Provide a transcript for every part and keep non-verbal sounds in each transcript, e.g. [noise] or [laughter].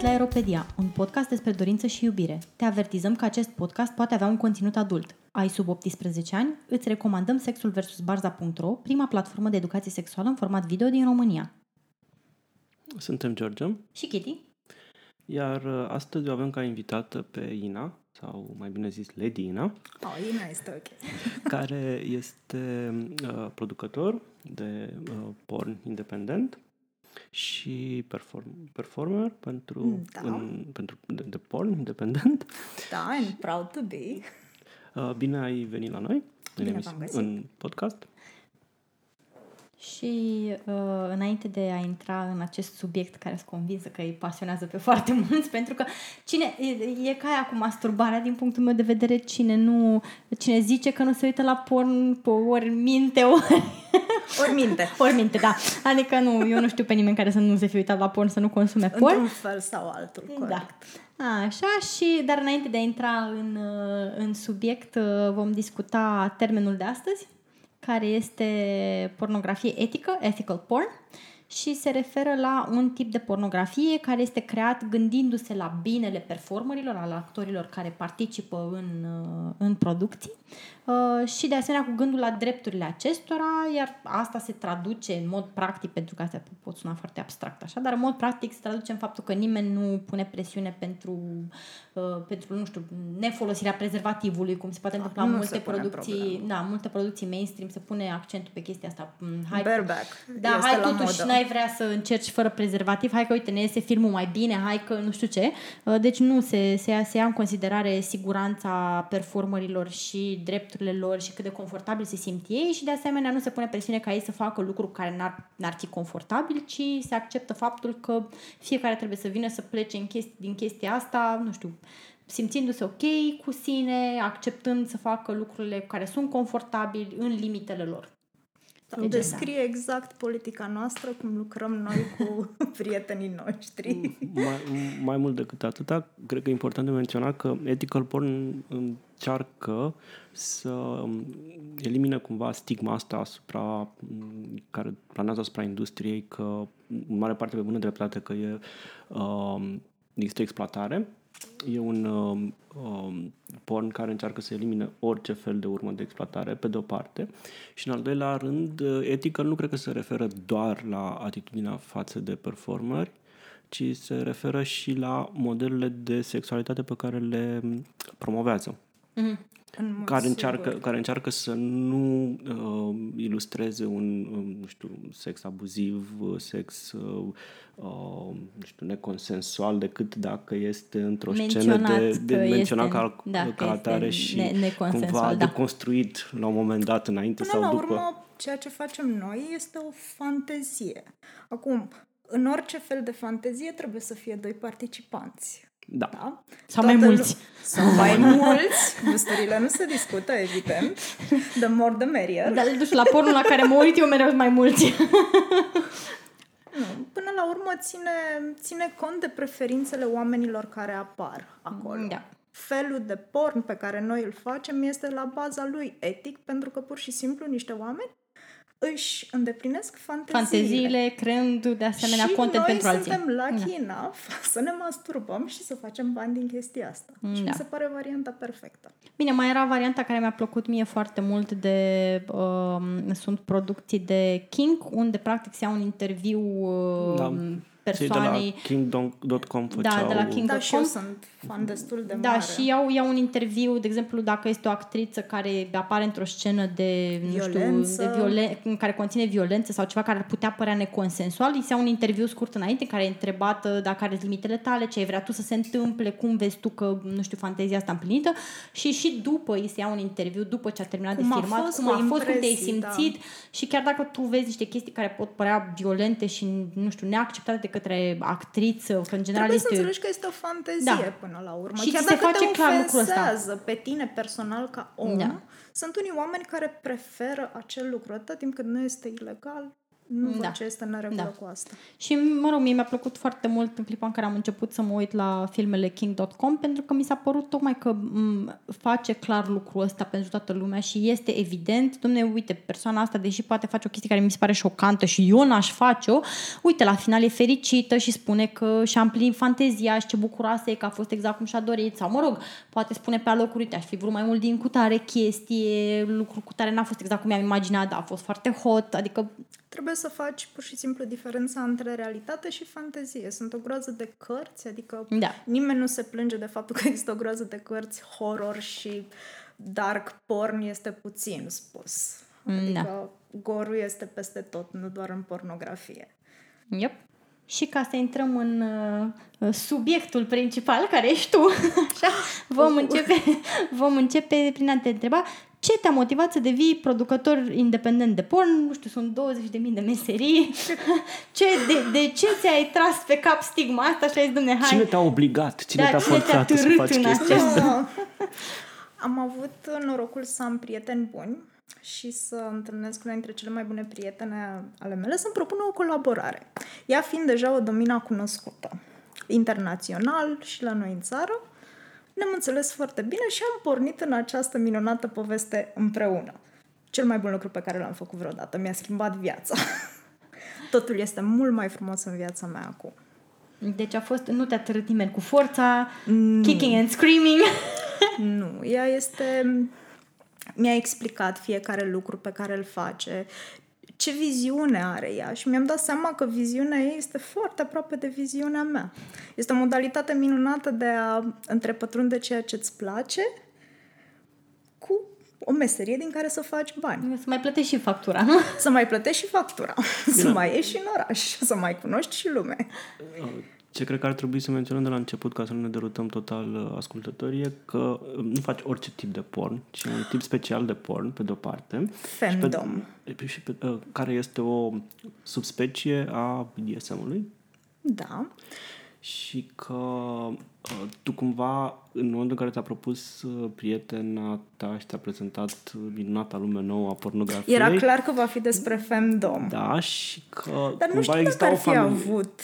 venit la Aeropedia, un podcast despre dorință și iubire. Te avertizăm că acest podcast poate avea un conținut adult. Ai sub 18 ani? Îți recomandăm Sexul vs. Barza.ro, prima platformă de educație sexuală în format video din România. Suntem George, Și Kitty? iar uh, astăzi o avem ca invitată pe Ina, sau mai bine zis Lady Ina, Oh, Ina este ok. [laughs] care este uh, producător de uh, porn independent și perform- performer pentru, Da. în, pentru de, de porn independent. Da, I'm proud to be. Uh, bine ai venit la noi în, Bine emisi- v-am găsit. în podcast. Și uh, înainte de a intra în acest subiect care sunt convinsă că îi pasionează pe foarte [laughs] mulți, pentru că cine e, e ca aia cu masturbarea, din punctul meu de vedere, cine nu cine zice că nu se uită la porn, pe ori minte, ori, Ori minte. [laughs] ori minte, da. Adică nu, eu nu știu pe nimeni care să nu se fi uitat la porn, să nu consume porn. Într-un fel sau altul, corect. Da. Așa și, dar înainte de a intra în, uh, în subiect, uh, vom discuta termenul de astăzi, care este pornografie etică, ethical porn, și se referă la un tip de pornografie care este creat gândindu-se la binele performerilor, al actorilor care participă în, uh, în producții uh, și de asemenea cu gândul la drepturile acestora, iar asta se traduce în mod practic, pentru că astea pot suna foarte abstract așa, dar în mod practic se traduce în faptul că nimeni nu pune presiune pentru, uh, pentru nu știu, nefolosirea prezervativului, cum se poate întâmpla în nu multe se pune producții, problemă. da, multe producții mainstream se pune accentul pe chestia asta. Mm, Hai, Bareback. da, este hai la totuși modă. N-ai vrea să încerci fără prezervativ, hai că uite, ne iese filmul mai bine, hai că nu știu ce. Uh, Deci nu, se, se, ia, se ia în considerare siguranța performerilor și drepturile lor și cât de confortabil se simt ei și de asemenea nu se pune presiune ca ei să facă lucruri care n-ar, n-ar fi confortabil, ci se acceptă faptul că fiecare trebuie să vină să plece în chesti, din chestia asta, nu știu, simțindu-se ok cu sine, acceptând să facă lucrurile care sunt confortabili în limitele lor. Sau descrie exact politica noastră, cum lucrăm noi cu [laughs] prietenii noștri. Mai, mai mult decât atâta, cred că e important de menționat că ethical porn încearcă să elimine cumva stigma asta asupra care planează asupra industriei că în mare parte pe bună dreptate că e uh, există exploatare. E un uh, uh, porn care încearcă să elimine orice fel de urmă de exploatare, pe de-o parte. Și în al doilea rând, uh, ethical nu cred că se referă doar la atitudinea față de performeri, ci se referă și la modelele de sexualitate pe care le promovează. În mod Care sigur. încearcă, care încearcă să nu uh, ilustreze un, uh, nu știu, sex abuziv, uh, sex uh, uh, nu știu, neconsensual, decât dacă este într-o scenă Menționat de, de că menționat este- ca, da, că ca este atare și ne- neconsensual, cumva da. deconstruit la un moment dat înainte Până sau la după. urmă, ceea ce facem noi este o fantezie. Acum, în orice fel de fantezie trebuie să fie doi participanți. Da. Da? Sau mai Toată mulți. lu- Sau mai [laughs] mulți. Gusturile nu se discută, evident. The more the merrier. Dar nu știu, la pornul la care mă uit eu mereu sunt mai mulți. Nu, până la urmă ține, ține cont de preferințele oamenilor care apar acolo. Da. Felul de porn pe care noi îl facem este la baza lui etic, pentru că pur și simplu niște oameni își îndeplinesc fanteziile. Fanteziile, creând de asemenea și content noi pentru alții. suntem lucky enough să ne masturbăm și să facem bani din chestia asta. Și Da. mi se pare varianta perfectă. Bine, mai era varianta care mi-a plăcut mie foarte mult de... Um, sunt producții de King, unde practic se ia un interviu um, Da. Cei de la persoanei... king.com făceau... de la King. Da, și eu King.com. sunt fan destul de Da, mare. și iau, iau un interviu, de exemplu, dacă este o actriță care apare într-o scenă de, nu Violență. știu, de violen- în care conține violență sau ceva care ar putea părea neconsensual, îi se ia un interviu scurt înainte în care e întrebată dacă are limitele tale, ce ai vrea tu să se întâmple, cum vezi tu că, nu știu, fantezia asta împlinită și și după îi se ia un interviu, după ce a terminat Cum de a filmat, fost, cum cu a fost, cum te-ai impresii, da. simțit și chiar dacă tu vezi niște chestii care pot părea violente și, nu știu, neacceptate de către actriță, că în general Trebuie să este... înțelegi că este o fantezie Da. până la urmă. Și Chiar ți se dacă face te clar lucrul ăsta. ofensează pe tine personal ca om, Da. sunt unii oameni care preferă acel lucru atât timp cât nu este ilegal. Nu văd Da. ce este în neregulă Da. cu asta. Și, mă rog, mie mi-a plăcut foarte mult în clipa în care am început să mă uit la filmele King.com pentru că mi s-a părut tocmai că m, face clar lucrul ăsta pentru toată lumea și este evident, domne, uite, persoana asta, deși poate face o chestie care mi se pare șocantă și eu n-aș face-o, uite, la final e fericită și spune că și-a împlinit fantezia și ce bucuroasă e că a fost exact cum și-a dorit sau, mă rog, poate spune pe alocuri, uite, aș fi vrut mai mult din cutare chestie, lucru cu tare n-a fost exact cum mi-am imaginat, dar a fost foarte hot, adică Trebuie să faci pur și simplu diferența între realitate și fantezie. Sunt o groază de cărți, adică Da. nimeni nu se plânge de faptul că există o groază de cărți horror și dark porn este puțin spus. Adică gorul este peste tot, nu doar în pornografie. Yep. Și ca să intrăm în uh, subiectul principal, care ești tu, [laughs] așa, vom începe, [laughs] vom începe prin a te întreba ce te-a motivat să devii producător independent de porn? Nu știu, sunt 20.000 de meserii. [laughs] Ce, de, de ce ți-ai tras pe cap stigma asta și ai zis, domne, hai, Cine te-a obligat? Cine Da, te-a cine te-a forțat să târât faci în chestia acest- asta? [laughs] Am avut norocul să am prieteni buni și să întâlnesc una dintre cele mai bune prietene ale mele să-mi propună o colaborare. Ea fiind deja o domina cunoscută, internațional și la noi în țară, ne-am înțeles foarte bine și am pornit în această minunată poveste împreună. Cel mai bun lucru pe care l-am făcut vreodată. Mi-a schimbat viața. [laughs] Totul este mult mai frumos în viața mea acum. Deci a fost, nu te-a târât nimeni cu forța, kicking and screaming. [laughs] Nu, ea este... Mi-a explicat fiecare lucru pe care îl face, ce viziune are ea și mi-am dat seama că viziunea ei este foarte aproape de viziunea mea. Este o modalitate minunată de a întrepătrunde ceea ce îți place cu o meserie din care să faci bani. Să mai plătești și factura, nu? Să mai plătești și factura, să mai ieși și în oraș, să mai cunoști și lume. Ce cred că ar trebui să menționăm de la început ca să nu ne derutăm total uh, ascultătorii e că uh, nu faci orice tip de porn, ci un tip special de porn, pe de-o parte. Fandom. Și pe, și pe, uh, care este o subspecie a BDSM-ului Da. și că uh, tu cumva, în momentul în care ți-a propus uh, prietena ta și ți-a prezentat uh, minunata lume nouă a pornografiei, Era clar că va fi despre femdom. da, și că Dar nu cumva știu dacă exista ar o, fi famili- avut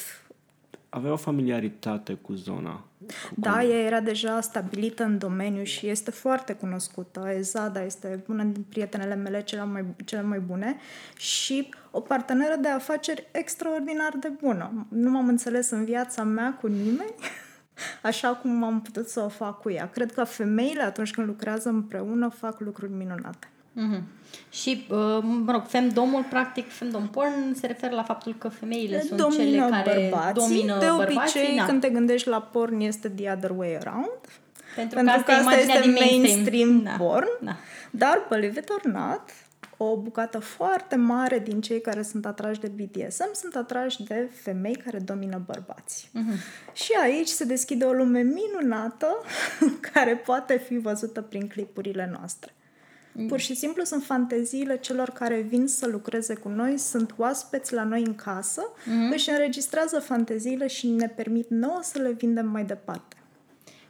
avea o familiaritate cu zona. Cu Da, ea era deja stabilită în domeniu și este foarte cunoscută. Ezada este una din prietenele mele cele mai, cele mai bune și o parteneră de afaceri extraordinar de bună. Nu m-am înțeles în viața mea cu nimeni [laughs] așa cum am putut să o fac cu ea. Cred că femeile, atunci când lucrează împreună, fac lucruri minunate. Mhm. Și, uh, mă rog, femdomul, practic, femdom porn se referă la faptul că femeile sunt domină cele care bărbații. domină de bărbații. obicei, da. când te gândești la porn, este the other way around. Pentru, Pentru că asta imaginea este din mainstream Da. porn. Da. Dar, believe it or not, o bucată foarte mare din cei care sunt atrași de BDSM sunt atrași de femei care domină bărbați. Uh-huh. Și aici se deschide o lume minunată [laughs] care poate fi văzută prin clipurile noastre. Pur și simplu sunt fanteziile celor care vin să lucreze cu noi, sunt oaspeți la noi în casă, uh-huh. își înregistrează fanteziile și ne permit nouă să le vindem mai departe.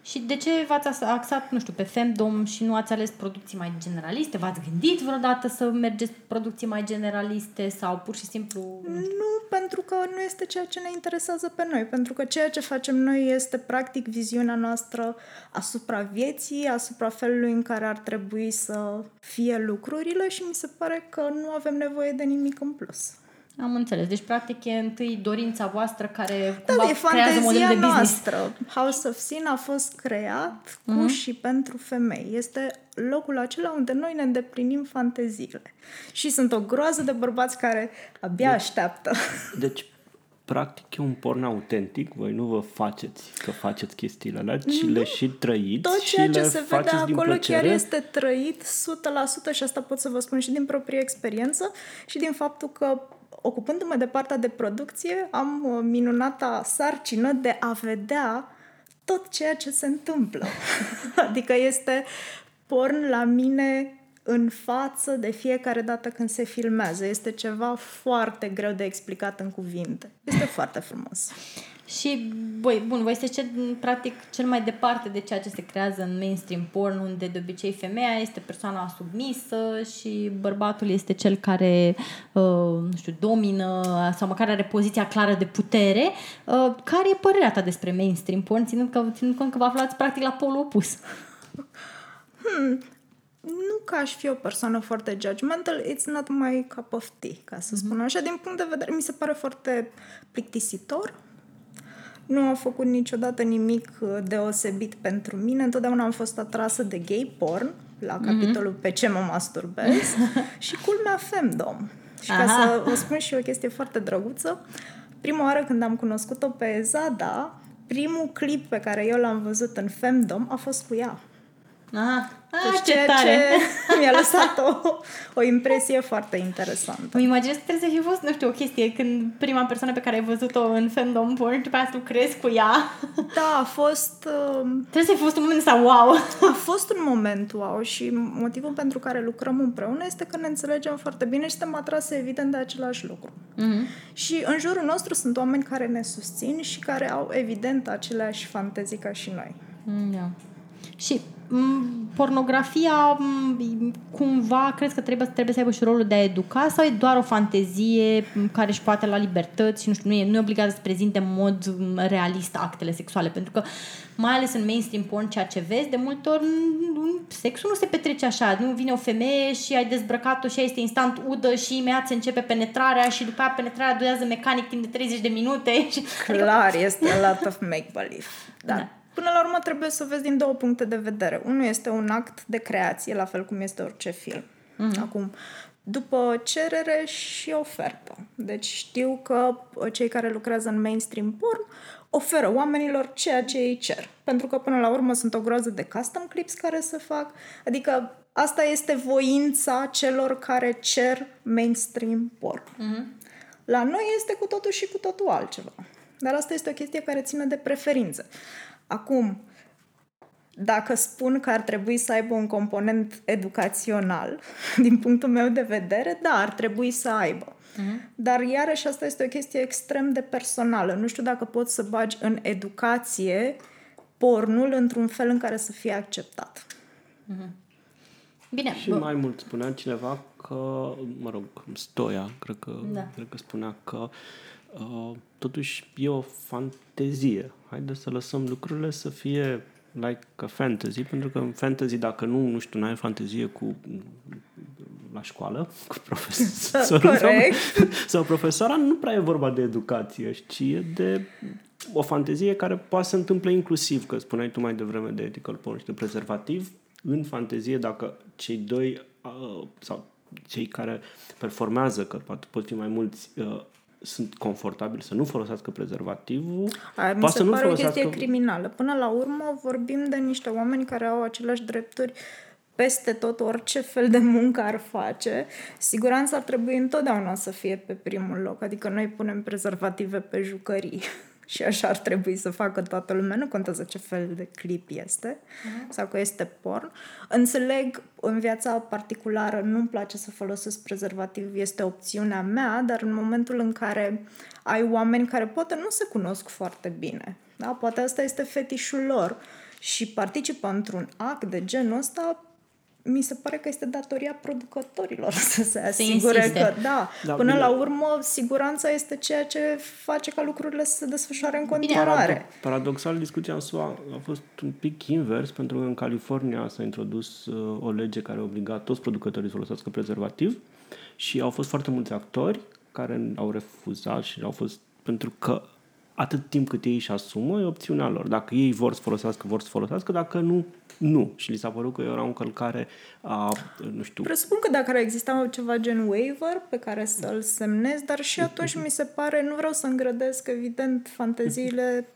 Și de ce v-ați axat, nu știu, pe femdom și nu ați ales producții mai generaliste? V-ați gândit vreodată să mergeți producții mai generaliste sau pur și simplu... Nu, pentru că nu este ceea ce ne interesează pe noi, pentru că ceea ce facem noi este practic viziunea noastră asupra vieții, asupra felului în care ar trebui să fie lucrurile și mi se pare că nu avem nevoie de nimic în plus. Am înțeles. Deci, practic, e întâi dorința voastră care Da, cumva e creează modelul fantezia de business. noastră. House of Sin a fost creat cu Mhm. și pentru femei. Este locul acela unde noi ne îndeplinim fanteziile. Și sunt o groază de bărbați care abia așteaptă. [laughs] Deci, practic, e un porn autentic. Voi nu vă faceți că faceți chestiile alea, ci le și trăiți Tot și ceea ce le se vede faceți din acolo plăcere. chiar este trăit 100% și asta pot să vă spun și din proprie experiență și din faptul că ocupându-mă de partea de producție, am uh, minunata sarcină de a vedea tot ceea ce se întâmplă. [laughs] adică este porn la mine în față de fiecare dată când se filmează. Este ceva foarte greu de explicat în cuvinte. Este foarte frumos. Și, voi, bun, voi este cel, practic cel mai departe de ceea ce se creează în mainstream porn, unde de obicei femeia este persoana submisă și bărbatul este cel care, uh, nu știu, domină sau măcar are poziția clară de putere. Uh, care e părerea ta despre mainstream porn, ținând, că, ținând cont că vă aflați practic la polul opus? Hmm, nu că aș fi o persoană foarte judgmental, it's not my cup of tea, ca să spun așa. Din punct de vedere, mi se pare foarte plictisitor. Nu a făcut niciodată nimic uh, deosebit pentru mine. Întotdeauna am fost atrasă de gay porn, la capitolul pe ce mă masturbez, [laughs] și culmea femdom. Și ca Aha. să vă spun și o chestie foarte drăguță, prima oară când am cunoscut-o pe Zada, primul clip pe care eu l-am văzut în femdom a fost cu ea. Aha, ah, Deci ce ceea tare! ce mi-a lăsat o, o impresie foarte interesantă. Îmi imaginez că trebuie să fi fost, nu știu, o chestie când prima persoană pe care ai văzut-o în fandom porn, după aia să lucrezi cu ea. Da, a fost, uh, Trebuie să fi fost un moment sau wow! a fost un moment wow și motivul pentru care lucrăm împreună este că ne înțelegem foarte bine și suntem atrase evident de același lucru. Mm-hmm. Și în jurul nostru sunt oameni care ne susțin și care au evident aceleași fantezii ca și noi. Mm, Da. Și m, pornografia m, cumva crezi că trebuie, trebuie să aibă și rolul de a educa sau e doar o fantezie m, care își poate la libertăți și nu știu, nu e, nu e obligat să prezinte în mod m, realist actele sexuale pentru că mai ales în mainstream porn ceea ce vezi de multe ori m, sexul nu se petrece așa nu vine o femeie și ai dezbrăcat-o și ea este instant udă și imediat se începe penetrarea și după aia penetrarea durează mecanic timp de 30 de minute [laughs] și Clar, este a lot of make-believe. Da. Da. Până la urmă trebuie să vezi din două puncte de vedere. Unul este un act de creație, la fel cum este orice film. Mm-hmm. Acum, după cerere și ofertă. Deci știu că cei care lucrează în mainstream porn oferă oamenilor ceea ce ei cer. Pentru că până la urmă sunt o groază de custom clips care se fac. Adică asta este voința celor care cer mainstream porn. Mm-hmm. La noi este cu totul și cu totul altceva. Dar asta este o chestie care ține de preferințe. Acum, dacă spun că ar trebui să aibă un component educațional, [laughs] din punctul meu de vedere, da, ar trebui să aibă. Mm-hmm. Dar iarăși asta este o chestie extrem de personală. Nu știu dacă poți să bagi în educație pornul într-un fel în care să fie acceptat. Bine, Și bă, mai mult spunea cineva că, mă rog, Stoia, cred că, Da. cred că spunea că uh, totuși e o fantezie. Haideți să lăsăm lucrurile să fie like a fantasy, pentru că în fantasy, dacă nu, nu știu, n-ai fantezie cu la școală, [laughs] cu profesorul sau, [laughs] Corect. [laughs] sau profesoara, nu prea e vorba de educație, ci e de o fantezie care poate să se întâmple inclusiv, că spuneai tu mai devreme de ethical porn și de prezervativ, în fantezie, dacă cei doi uh, sau cei care performează, că poate pot fi mai mulți, uh, sunt confortabili să nu folosească prezervativul, Aia mi poate se să nu pare o folosească... chestie criminală. Până la urmă vorbim de niște oameni care au aceleași drepturi peste tot, orice fel de muncă ar face. Siguranța ar trebui întotdeauna să fie pe primul loc. Adică noi punem prezervative pe jucării [laughs] și așa ar trebui să facă toată lumea. Nu contează ce fel de clip este uh-huh. sau că este porn. Înțeleg, în viața particulară nu-mi place să folosesc prezervativ, este opțiunea mea, dar în momentul în care ai oameni care poate nu se cunosc foarte bine, da? poate asta este fetișul lor și participă într-un act de genul ăsta, mi se pare că este datoria producătorilor [laughs] să se asigure insiste. că, da, Da, până bine. la urmă, siguranța este ceea ce face ca lucrurile să se desfășoare în Bine, continuare. Parado- paradoxal, discuția în SUA a fost un pic invers, pentru că în California s-a introdus uh, o lege care obliga toți producătorii să folosească prezervativ și au fost foarte mulți actori care au refuzat și au fost pentru că atât timp cât ei își asumă, e opțiunea lor. Dacă ei vor să folosească, vor să folosească, dacă nu, nu. Și li s-a părut că era o încălcare a, nu știu, Presupun că dacă ar exista ceva gen waiver pe care să-l semnez, dar și atunci mi se pare, nu vreau să îngrădesc, evident, fanteziile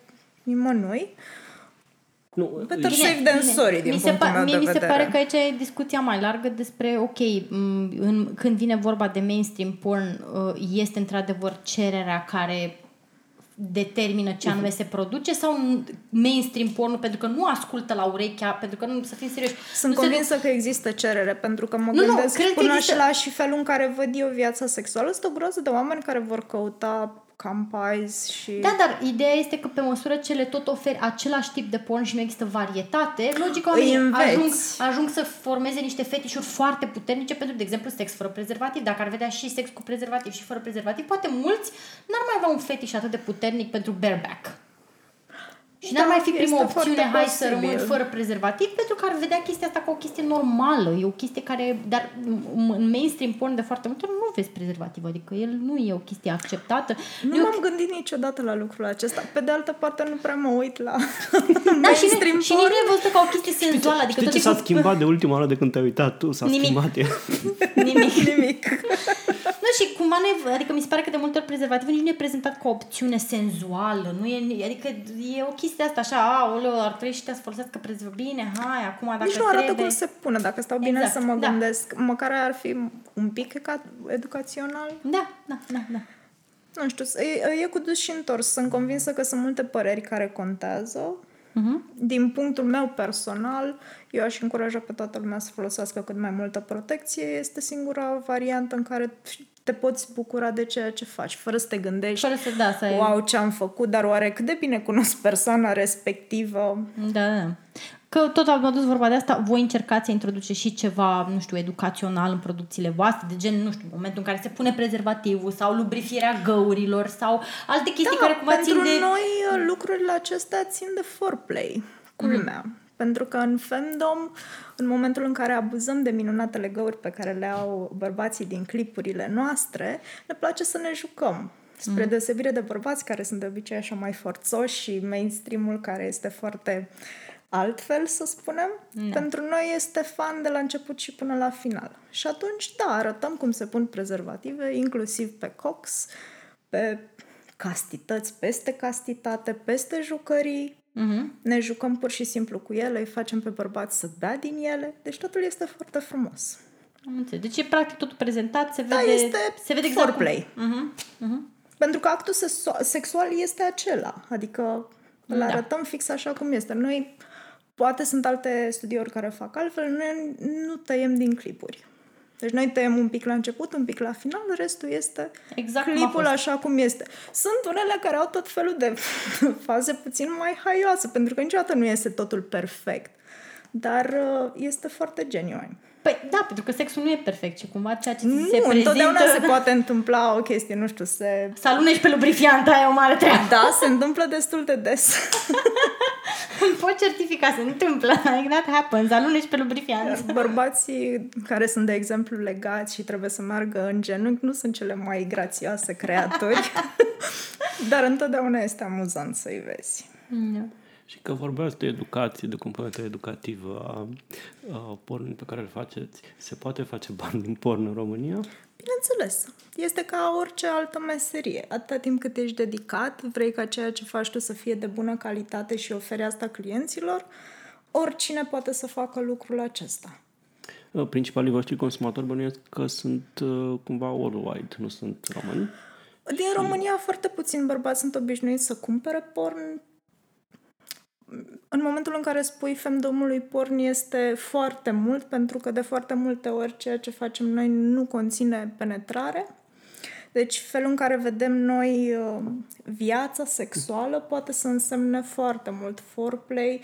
nimănui. nu, Better safe than sorry, din mi se, punctul meu mie de mi se vedere. pare că aici e discuția mai largă despre, ok, m, în, când vine vorba de mainstream porn, uh, este într-adevăr cererea care determină ce anume se produce sau mainstream porn pentru că nu ascultă la urechea, pentru că nu, să fim serioși. Sunt nu se- convinsă că există cerere, pentru că mă Nu, nu, gândesc cred că până există- și la și felul în care văd eu viața sexuală. Sunt o groază de oameni care vor căuta camp eyes și... Da, dar ideea este că pe măsură ce le tot oferi același tip de porn și nu există varietate, logic oamenii înveți. ajung, ajung să formeze niște fetișuri foarte puternice pentru, de exemplu, sex fără prezervativ. Dacă ar vedea și sex cu prezervativ și fără prezervativ, poate mulți n-ar mai avea un fetiș atât de puternic pentru bareback. Și n-ar Da, mai fi prima este opțiune, foarte hai să posibil. rămân fără prezervativ, pentru că ar vedea chestia asta ca o chestie normală. E o chestie care, dar m- în mainstream porn de foarte multe ori nu vezi prezervativ, adică el nu e o chestie acceptată. Nu E o m-am gândit niciodată la lucrul acesta. Pe de altă parte, nu prea mă uit la Da, și, mainstream nu, și nici porn. nu e văzută ca o chestie senzuală. Adică Știi tot ce s-a timpul- schimbat de ultima oară de când te-ai uitat tu? S-a Nimic. schimbat e. [laughs] Nimic. Nimic. Nu, și cumva nu e, adică mi se pare că de multe ori prezervativul nici nu e prezentat ca o opțiune senzuală. Nu e, adică e o chestie asta așa, a, oleo, ar trebui și te să folosească prezervativ. Bine, hai, acum dacă Nici nu arată trebuie. cum se pune. Dacă stau bine Exact, să mă da. gândesc, măcar ar fi un pic eca- educațional. Da, da, da, da. Nu știu, e, e cu dus și întors. Sunt convinsă că sunt multe păreri care contează. Uh-huh. Din punctul meu personal, eu aș încuraja pe toată lumea să folosească cât mai multă protecție. Este singura variantă în care te poți bucura de ceea ce faci, fără să te gândești Fără să, da, să ai... wow, ce am făcut, dar oare cât de bine cunosc persoana respectivă? Da, da. Că tot am adus vorba de asta, voi încercați să introduceți și ceva, nu știu, educațional în producțiile voastre, de gen, nu știu, momentul în care se pune prezervativul sau lubrifierea găurilor sau alte chestii care cumva Da, pentru țin de... noi uh, lucrurile acestea țin de foreplay, culmea. Mm-hmm. Pentru că în femdom, în momentul în care abuzăm de minunatele găuri pe care le au bărbații din clipurile noastre, ne place să ne jucăm. Spre mm. deosebire de bărbați care sunt de obicei așa mai forțoși și mainstream-ul care este foarte altfel, să spunem, mm. pentru noi este fan de la început și până la final. Și atunci, da, arătăm cum se pun prezervative, inclusiv pe cox, pe castități peste castitate, peste jucării. Uh-huh. Ne jucăm pur și simplu cu ele, îi facem pe bărbați să bea din ele. Deci totul este foarte frumos. Am înțeles. Deci e practic totul prezentat, se Da, vede, este se vede exact foreplay. Cum... Uh-huh. Uh-huh. Pentru că actul sesu- sexual este acela. Adică îl Da. arătăm fix așa cum este. Noi, poate sunt alte studiouri care fac altfel, noi nu tăiem din clipuri. Deci noi tăiem un pic la început, un pic la final, restul este Exact cum a clipul fost. așa cum este. Sunt unele care au tot felul de [laughs] faze puțin mai haioase, pentru că niciodată nu este totul perfect. Dar uh, este foarte genuine. Păi da, pentru că sexul nu e perfect și cumva ceea ce ți Nu, se prezintă... întotdeauna se poate întâmpla o chestie, nu știu, se... Să alunești pe lubrifiant, aia e o mare treabă. Da, se întâmplă destul de des. [laughs] Îmi pot certifica, se întâmplă. Like that happens, alunești pe lubrifiant. Bărbații care sunt, de exemplu, legați și trebuie să meargă în genunchi nu sunt cele mai grațioase creaturi, [laughs] dar întotdeauna este amuzant să-i vezi. Da. Și că vorbeați de educație, de componenta educativă a, a pornului pe care îl faceți, se poate face bani din porn în România? Bineînțeles, este ca orice altă meserie. Atâta timp cât ești dedicat, vrei ca ceea ce faci tu să fie de bună calitate și oferi asta clienților, oricine poate să facă lucrul acesta. Uh, Principalii voștri consumatori bănuiesc că sunt uh, cumva worldwide, nu sunt români. Din România foarte puțini bărbați sunt obișnuiți să cumpere porn. În momentul în care spui femdomului porn este foarte mult, pentru că de foarte multe ori ceea ce facem noi nu conține penetrare. Deci felul în care vedem noi uh, viața sexuală poate să însemne foarte mult foreplay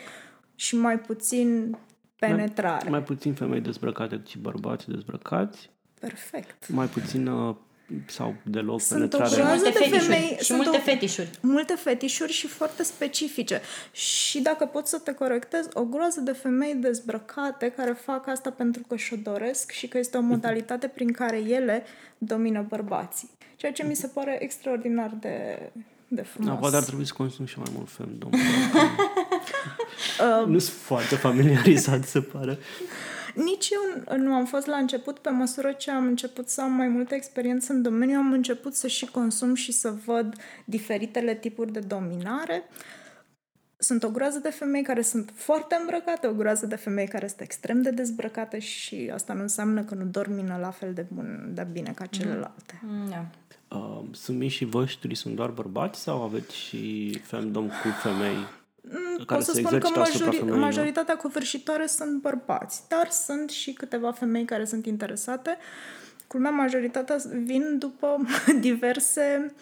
și mai puțin penetrare. Mai, mai puțin femei dezbrăcate, ci bărbați dezbrăcați. Perfect. Mai puțin uh, sau deloc Sunt o penetrare. Și groază multe de fetișuri. femei- și sunt multe o- fetișuri. multe fetișuri și foarte specifice. Și dacă pot să te corectez, o groază de femei dezbrăcate care fac asta pentru că și-o doresc și că este o modalitate prin care ele domină bărbații. Ceea ce mi se pare extraordinar de, de frumos. Da, poate ar trebui să consum și mai mult femdom. [laughs] nu sunt foarte familiarizat, se pare. Nici eu nu am fost la început, pe măsură ce am început să am mai multă experiență în domeniu, am început să și consum și să văd diferitele tipuri de dominare. Sunt o groază de femei care sunt foarte îmbrăcate, o groază de femei care sunt extrem de dezbrăcate și asta nu înseamnă că nu domină la fel de, bun, de bine ca celelalte. Da. Uh, sunt mișii voștri, sunt doar bărbați sau aveți și femdom cu femei? Mm, care Pot să se spun că exercită asupra majori, femeilor? majoritatea covârșitoare sunt bărbați, dar sunt și câteva femei care sunt interesate. Culmea, majoritatea vin după [laughs] diverse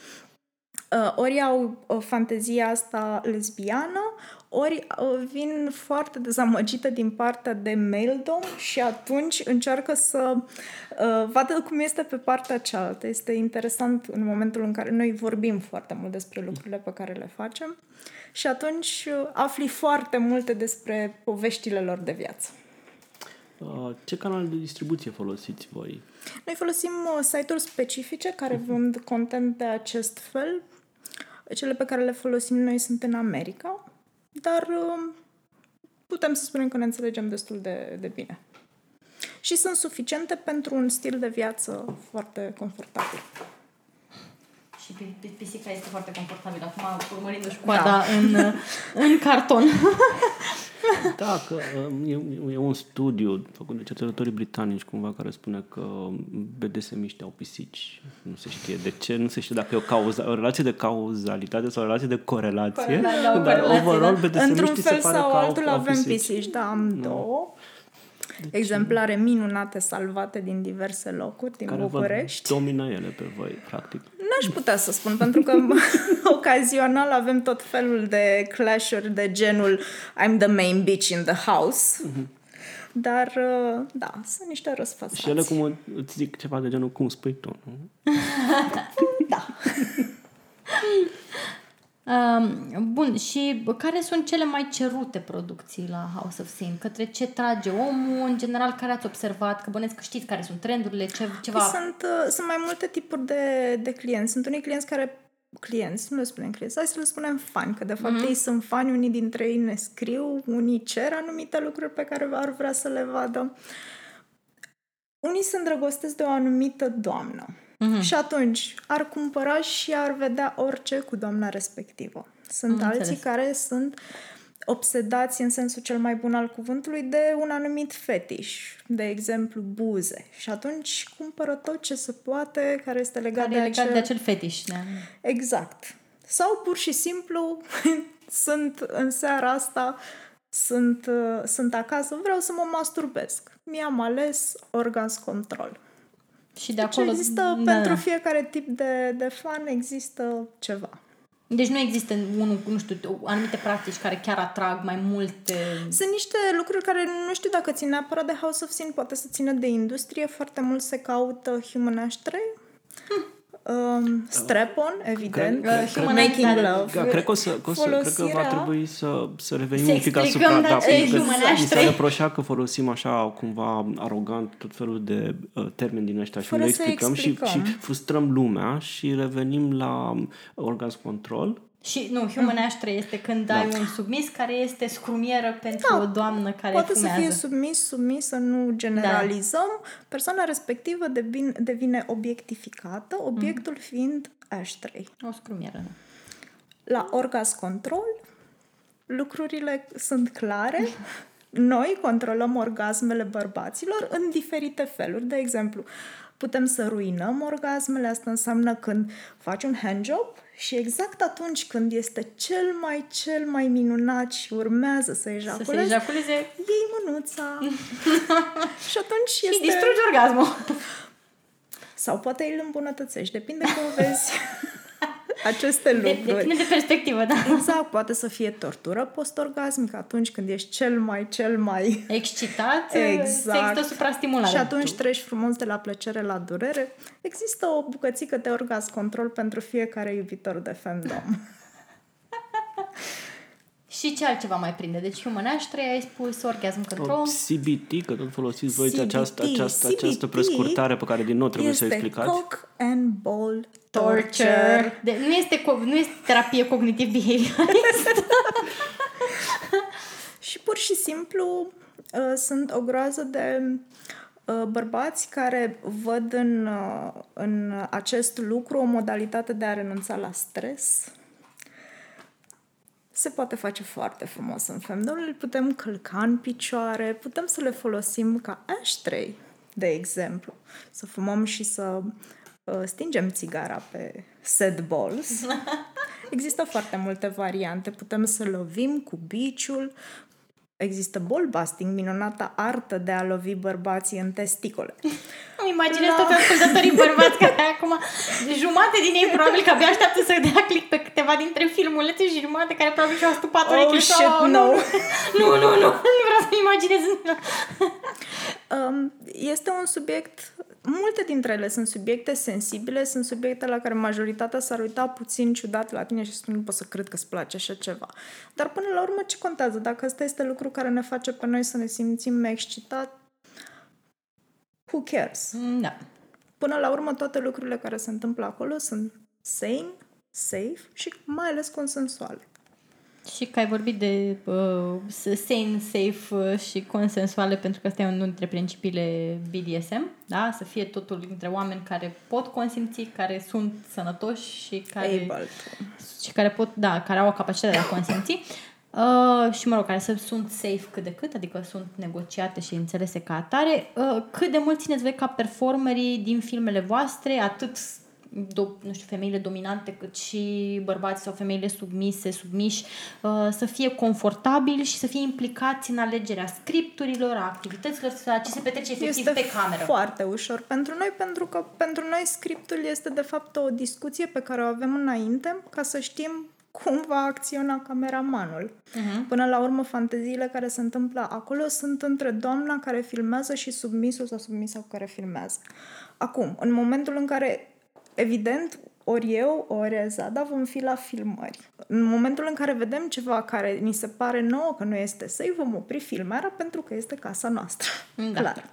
Uh, ori au uh, fantezia asta lesbiană, ori uh, vin foarte dezamăgită din partea de male dom și atunci încearcă să uh, vadă cum este pe partea cealaltă. Este interesant în momentul în care noi vorbim foarte mult despre lucrurile pe care le facem și atunci uh, afli foarte multe despre poveștile lor de viață. Uh, ce canal de distribuție folosiți voi? Noi folosim uh, site-uri specifice care vând content de acest fel. Cele pe care le folosim noi sunt în America, dar uh, putem să spunem că ne înțelegem destul de, de bine. Și sunt suficiente pentru un stil de viață foarte confortabil. Și pisica este foarte confortabilă. Acum, urmărindu-și coada da. în, în carton. [laughs] Da, că um, e, e un studiu făcut de cercetătorii britanici cumva care spune că BDSM-iști au pisici. Nu se știe de ce, nu se știe dacă e o, cauza, o relație de cauzalitate sau o relație de corelație. Corelație, da, dar corelație, overall da. Într-un fel se pare sau altul au, avem pisici. pisici. Da, am no. două. Deci, exemplare minunate salvate din diverse locuri din care București. Care domină ele pe voi, practic. N-aș putea să spun, pentru că [laughs] [laughs] ocazional avem tot felul de clash-uri de genul I'm the main bitch in the house. Mm-hmm. Dar, uh, da, sunt niște răsfățați. Și ele cum îți zic ceva de genul, cum spui tu, nu? [laughs] da. Um, bun, și care sunt cele mai cerute producții la House of Sin? Către ce trage omul? În general, care ați observat? Că bănesc că știți care sunt trendurile, ce, ceva... Păi sunt, uh, sunt mai multe tipuri de, de clienți. Sunt unii clienți care clienți, nu le spunem clienți, hai să le spunem fani, că de fapt mm-hmm. ei sunt fani, unii dintre ei ne scriu, unii cer anumite lucruri pe care ar vrea să le vadă. Unii se îndrăgostesc de o anumită doamnă. Mm-hmm. Și atunci ar cumpăra și ar vedea orice cu doamna respectivă. Sunt Am alții înțeles. care sunt obsedați în sensul cel mai bun al cuvântului de un anumit fetiș, de exemplu buze. Și atunci cumpără tot ce se poate care este legat, care de, legat acel... de acel fetiș. Da. Exact. Sau pur și simplu [laughs] sunt în seara asta sunt, sunt acasă, vreau să mă masturbez. Mi-am ales orgasm control. Și de deci acolo... există, da. pentru fiecare tip de, de fan există ceva. Deci nu există unul, nu știu, anumite practici care chiar atrag mai multe... Sunt niște lucruri care nu știu dacă țin neapărat de House of Sin, poate să țină de industrie. Foarte mult se caută Human Ashtray. Hm. Um, strap-on, evident. Cred, cred, making cred, love. Da, cred că, o să, că, o să, cred că va trebui să, să revenim un pic asupra... Da, mi s-a reproșat că folosim așa cumva arogant tot felul de uh, termeni din ăștia și nu explicăm, explicăm. Și, și frustrăm lumea și revenim la orgasm control și nu, human ashtray este când da. ai un submis care este scrumieră pentru da. o doamnă care Poate fumează. să fie submis, submis, să nu generalizăm. Da. Persoana respectivă devine, devine obiectificată, obiectul mm. fiind ashtray. O scrumieră, da. La orgasm control, lucrurile sunt clare. [laughs] Noi controlăm orgasmele bărbaților în diferite feluri. De exemplu, putem să ruinăm orgasmele, asta înseamnă când faci un handjob și exact atunci când este cel mai, cel mai minunat și urmează să ejaculeze, să se ejaculeze. iei mânuța [laughs] și atunci și este... distrugi orgasmul. Sau poate îl îmbunătățești, depinde cum [laughs] vezi aceste lucruri. Depinde de perspectivă, da. Exact, poate să fie tortură post-orgasmică atunci când ești cel mai, cel mai... Excitat, exact. există suprastimulare. Și atunci treci frumos de la plăcere la durere. Există o bucățică de orgasm control pentru fiecare iubitor de femdom. [laughs] Și ce altceva mai prinde? Deci Human Ashtray, ai spus Orgasm Control. CBT, că tot folosiți voi această, această, această prescurtare pe care din nou trebuie să o explicați. cock and ball torture. De, nu, este, nu este terapie cognitiv behaviorist. [laughs] și pur și simplu uh, sunt o groază de uh, bărbați care văd în, uh, în acest lucru o modalitate de a renunța la stres, se poate face foarte frumos în femdom. Îl putem călca în picioare, putem să le folosim ca ashtray, de exemplu. Să fumăm și să uh, stingem țigara pe sad balls. [laughs] Există foarte multe variante. Putem să lovim cu biciul, există ball busting, minunata artă de a lovi bărbații în testicole. [laughs] Îmi imaginez la... toți ascultătorii bărbați care acum, jumate din ei probabil că abia așteaptă să dea click pe câteva dintre filmulețe și jumate care probabil și-au stupat oh, urechile. Shit, oh, no. nu, nu, [laughs] nu, nu vreau să imaginez. um, este un subiect Multe dintre ele sunt subiecte sensibile, sunt subiecte la care majoritatea s-ar uita puțin ciudat la tine și spune nu pot să cred că îți place așa ceva. Dar până la urmă ce contează? Dacă ăsta este lucru care ne face pe noi să ne simțim excitat, who cares? Da. Până la urmă toate lucrurile care se întâmplă acolo sunt sane, safe și mai ales consensuale. Și că ai vorbit de uh, sane, safe uh, și consensuale, pentru că asta e unul dintre principiile BDSM, da? Să fie totul dintre oameni care pot consimți, care sunt sănătoși și care, Able. și care pot, da, care au o capacitate de a consimți. Uh, și, mă rog, care să sunt safe cât de cât, adică sunt negociate și înțelese ca atare. Uh, cât de mult țineți voi ca performerii din filmele voastre, atât do, nu știu, femeile dominante, cât și bărbații sau femeile submise, submiși, uh, să fie confortabili și să fie implicați în alegerea scripturilor, a activităților, a ce se petrece efectiv este pe cameră. foarte ușor pentru noi, pentru că pentru noi scriptul este de fapt o discuție pe care o avem înainte ca să știm cum va acționa cameramanul. Uh-huh. Până la urmă, fanteziile care se întâmplă acolo sunt între doamna care filmează și submisul sau submisa care filmează. Acum, în momentul în care evident, ori eu, ori Zada vom fi la filmări. În momentul în care vedem ceva care ni se pare nouă că nu este safe, vom opri filmarea pentru că este casa noastră. Da. Clar.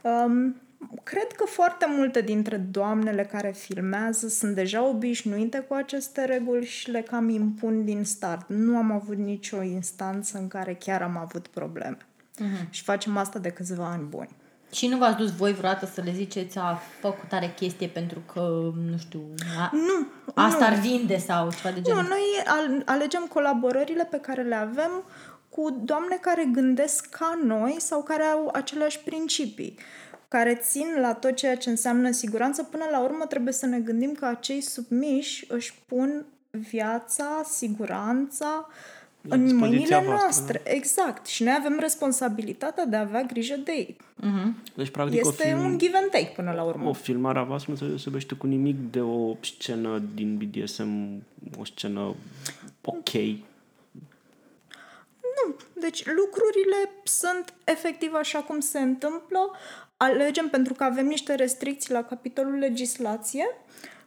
Um, cred că foarte multe dintre doamnele care filmează sunt deja obișnuite cu aceste reguli și le cam impun din start. Nu am avut nicio instanță în care chiar am avut probleme. Uh-huh. Și facem asta de câțiva ani buni. Și nu v-ați dus voi vreodată să le ziceți a făcut tare chestie pentru că, nu știu, a, nu, asta nu. ar vinde sau ceva de genul? Nu, noi alegem colaborările pe care le avem cu doamne care gândesc ca noi sau care au aceleași principii care țin la tot ceea ce înseamnă siguranță. Până la urmă trebuie să ne gândim că acei submiși își pun viața, siguranța, în mâinile noastre. Da. Exact. Și noi avem responsabilitatea de a avea grijă de ei. Uh-huh. Deci, practic, este film... un give and take până la urmă. O filmare a voastră nu se deosebește cu nimic de o scenă din BDSM, o scenă ok. Nu. Deci lucrurile sunt efectiv așa cum se întâmplă. Alegem pentru că avem niște restricții la capitolul legislație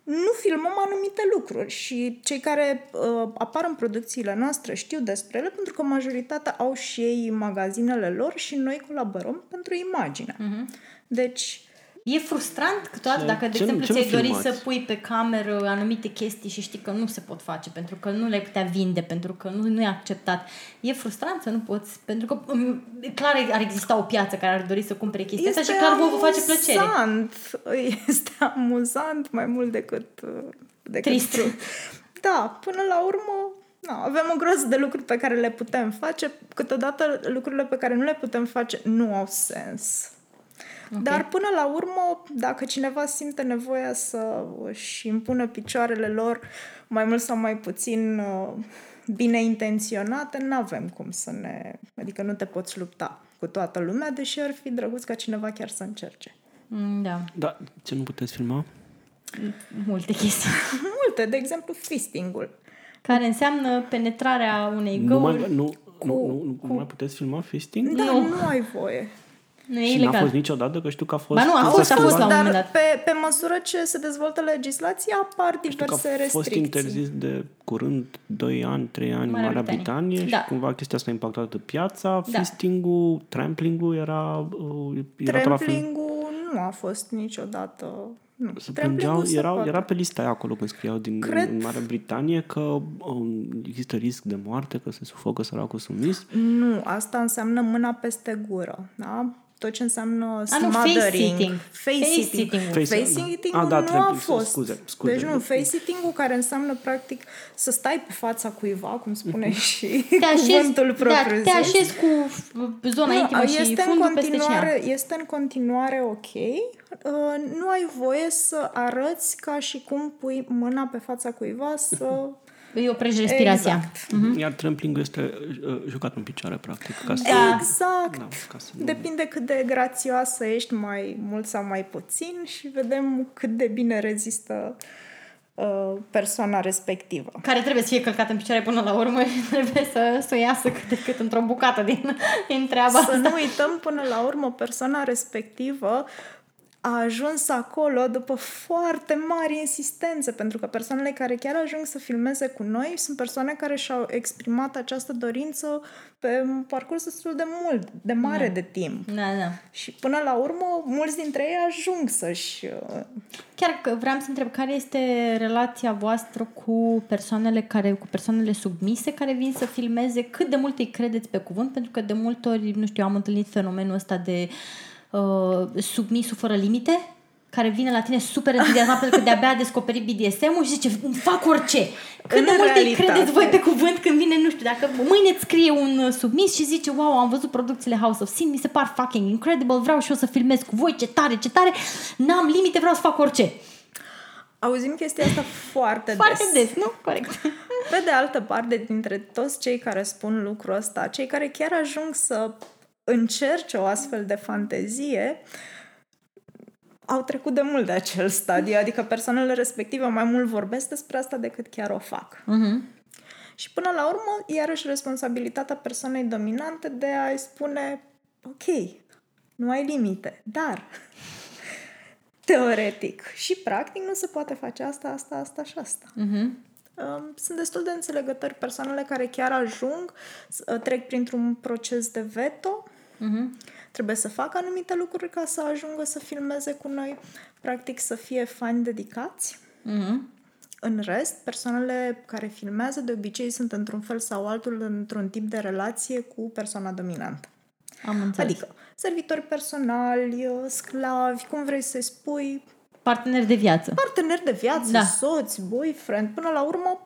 nu filmăm anumite lucruri și cei care uh, apar în producțiile noastre știu despre ele pentru că majoritatea au și ei magazinele lor și noi colaborăm pentru imagine. Uh-huh. Deci, E frustrant câteodată dacă, de ce, exemplu, ce ți-ai dori să pui pe cameră anumite chestii și știi că nu se pot face pentru că nu le-ai putea vinde, pentru că nu, nu e acceptat. E frustrant să nu poți, pentru că um, clar ar exista o piață care ar dori să cumpere chestia asta și clar vă face plăcere. Este amuzant mai mult decât, uh, decât Trist. Da, până la urmă No, avem o groază de lucruri pe care le putem face, câteodată lucrurile pe care nu le putem face nu au sens. Okay. Dar până la urmă, dacă cineva simte nevoia să își impună picioarele lor mai mult sau mai puțin uh, bine intenționate, nu avem cum să ne... Adică nu te poți lupta cu toată lumea, deși ar fi drăguț ca cineva chiar să încerce. Mm, da. Da, ce nu puteți filma? Multe chestii. [laughs] Multe, de exemplu fisting-ul. Care înseamnă penetrarea unei găuri. Nu mai, nu, cu, nu, nu, cu... nu mai puteți filma fisting? Da, nu, nu ai voie. Nu e și ilegal. n-a fost niciodată, că știu că a fost... Ba nu, a fost, a fost la un moment dat. Pe, pe măsură ce se dezvoltă legislația, apar diverse știu că a restricții. fost interzis de curând 2 ani, 3 ani Marea, Marea Britanie, Britanie da. și cumva chestia asta a impactat piața. Da. Fisting-ul, trampling-ul era... Uh, era trampling-ul nu a fost niciodată... Nu. Se plângeau, era, era pe lista aia acolo când scriau din Cred... în Marea Britanie că um, există risc de moarte, că se sufocă săracul sumis. Nu, asta înseamnă mâna peste gură, da? Tot ce înseamnă A, smothering. nu, face sitting. Face sitting. Face sitting a, da, nu trebuie, a fost. Scuze, scuze. Deci nu, face sitting care înseamnă practic să stai pe fața cuiva, cum spune mhm. și te așezi, cuvântul da, propriu da, te așezi cu zona nu, intimă este și fundul în continuare, peste Este în continuare ok. Uh, nu ai voie să arăți ca și cum pui mâna pe fața cuiva să [laughs] Îi oprești respirația. Exact. Mm-hmm. Iar tramplingul este uh, jucat în picioare, practic. Ca să, Da. Exact. Da, ca să nu- Depinde cât de grațioasă ești, mai mult sau mai puțin și vedem cât de bine rezistă uh, persoana respectivă. Care trebuie să fie călcată în picioare până la urmă și [laughs] trebuie să, să o iasă cât de cât într-o bucată din, [laughs] din treaba Să asta. nu uităm până la urmă persoana respectivă a ajuns acolo după foarte mari insistențe, pentru că persoanele care chiar ajung să filmeze cu noi sunt persoane care și-au exprimat această dorință pe un parcurs destul de mult, de mare Da. de timp. Da, da. Și până la urmă, mulți dintre ei ajung să-și... uh, Chiar că vreau să întreb care este relația voastră cu persoanele care, cu persoanele submise care vin să filmeze, cât de mult îi credeți pe cuvânt, pentru că de multe ori, nu știu, am întâlnit fenomenul ăsta de uh, submisul fără limite, care vine la tine super entuziasmat pentru că de-abia a descoperit BDSM-ul și zice, fac orice. Cât În de mult îi realitate. credeți voi pe cuvânt când vine, nu știu, dacă mâine îți scrie un uh, submis și zice, wow, am văzut producțiile House of Sin, mi se par fucking incredible, vreau și eu să filmez cu voi, ce tare, ce tare, n-am limite, vreau să fac orice. Auzim chestia asta foarte, Foarte des, nu? Corect. Pe de altă parte, dintre toți cei care spun lucrul ăsta, cei care chiar ajung să încerce o astfel de fantezie, au trecut de mult de acel stadiu, adică persoanele respective mai mult vorbesc despre asta decât chiar o fac. Uh-huh. Și până la urmă, iarăși responsabilitatea persoanei dominante de a-i spune ok, nu ai limite, dar [laughs] teoretic și practic nu se poate face asta, asta, asta și asta. Uh-huh. Um, Sunt destul de înțelegători persoanele care chiar ajung, s- uh, trec printr-un proces de veto, Uh-huh. trebuie să facă anumite lucruri ca să ajungă să filmeze cu noi, practic să fie fani dedicați. Uh-huh. În rest, persoanele care filmează de obicei sunt într-un fel sau altul într-un tip de relație cu persoana dominantă. Am înțeles. Adică servitori personali, uh, sclavi, cum vrei să-i spui, Partener de viață. parteneri de viață, Da. soți, boyfriend, până la urmă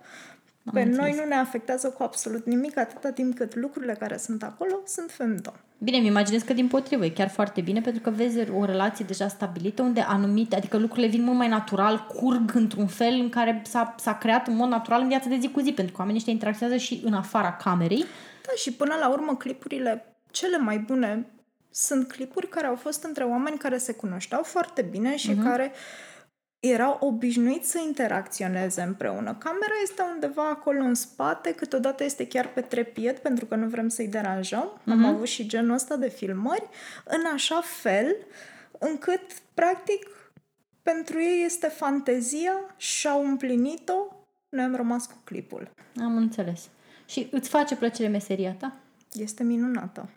pe înțeles. noi nu ne afectează cu absolut nimic atâta timp cât lucrurile care sunt acolo sunt femdom. Bine, îmi imaginez că din potrivă e chiar foarte bine pentru că vezi o relație deja stabilită unde anumite, adică lucrurile vin mult mai natural, curg într-un fel în care s-a, s-a creat în mod natural în viața de zi cu zi, pentru că oamenii ăștia interacționează și în afara camerei. Da, și până la urmă clipurile cele mai bune sunt clipuri care au fost între oameni care se cunoșteau foarte bine și uh-huh. care erau obișnuiți să interacționeze împreună. Camera este undeva acolo în spate, câteodată este chiar pe trepied pentru că nu vrem să-i deranjăm. Uh-huh. Am avut și genul ăsta de filmări, în așa fel încât, practic, pentru ei este fantezia și-au împlinit-o, noi am rămas cu clipul. Am înțeles. Și îți face plăcere meseria ta? Este minunată.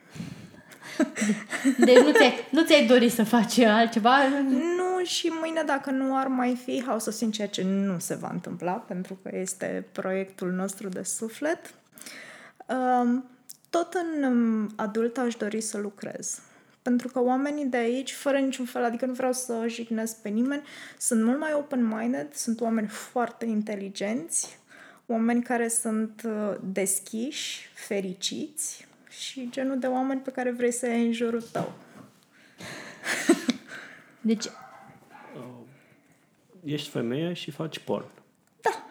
Deci nu ți-ai, nu ți-ai dorit să faci altceva? Nu, și mâine dacă nu ar mai fi House of Sin, ceea ce nu se va întâmpla, pentru că este proiectul nostru de suflet, um, tot în um, adult aș dori să lucrez. Pentru că oamenii de aici, fără niciun fel, adică nu vreau să jignesc pe nimeni, sunt mult mai open-minded, sunt oameni foarte inteligenți, oameni care sunt uh, deschiși, fericiți și genul de oameni pe care vrei să ai în jurul tău. [laughs] Deci, Ești femeie și faci porn. Da.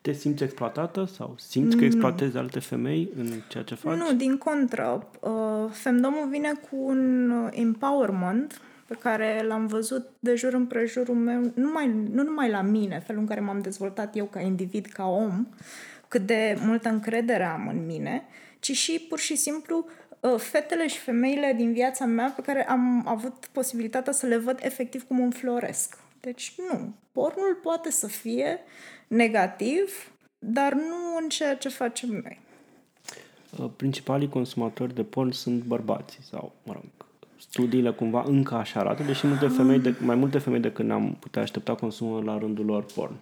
Te simți exploatată sau simți că exploatezi alte femei în ceea ce faci? Nu, din contră. Uh, Femdomul vine cu un uh, empowerment pe care l-am văzut de jur împrejurul meu, nu, mai, nu numai la mine, felul în care m-am dezvoltat eu ca individ, ca om, cât de multă încredere am în mine, ci și pur și simplu uh, fetele și femeile din viața mea pe care am avut posibilitatea să le văd efectiv cum înfloresc. Deci nu, pornul poate să fie negativ, dar nu în ceea ce facem noi. Uh, Principalii consumatori de porn sunt bărbații sau, mă rog, studiile cumva încă așa arată, deși multe femei de, mai multe femei decât ne-am putea aștepta consumă la rândul lor porn.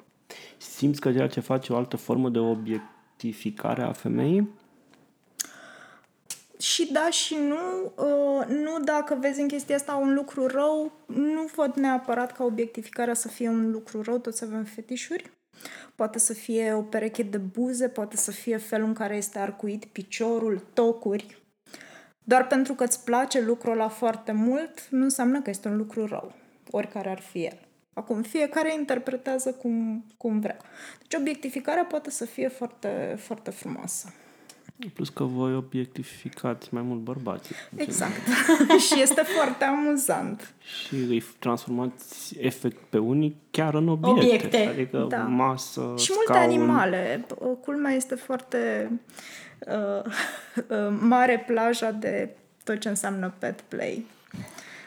Simți că ceea ce faci e o altă formă de obiectificare a femeii? Și da și nu, uh, nu dacă vezi în chestia asta un lucru rău, nu văd neapărat ca obiectificarea să fie un lucru rău, toți avem fetișuri. Poate să fie o pereche de buze, poate să fie felul în care este arcuit piciorul, tocuri. Doar pentru că îți place lucrul ăla foarte mult, nu înseamnă că este un lucru rău, oricare ar fi el. Acum, fiecare interpretează cum, cum vrea. Deci obiectificarea poate să fie foarte, foarte frumoasă. Plus că voi obiectificați mai mult bărbații. Exact. [laughs] și este foarte amuzant. Și îi transformați efect pe unii chiar în obiecte. Obiecte. Adică Da. masă, Și multe scaun. animale. Culmea este foarte uh, [laughs] uh, mare plaja de tot ce înseamnă pet play.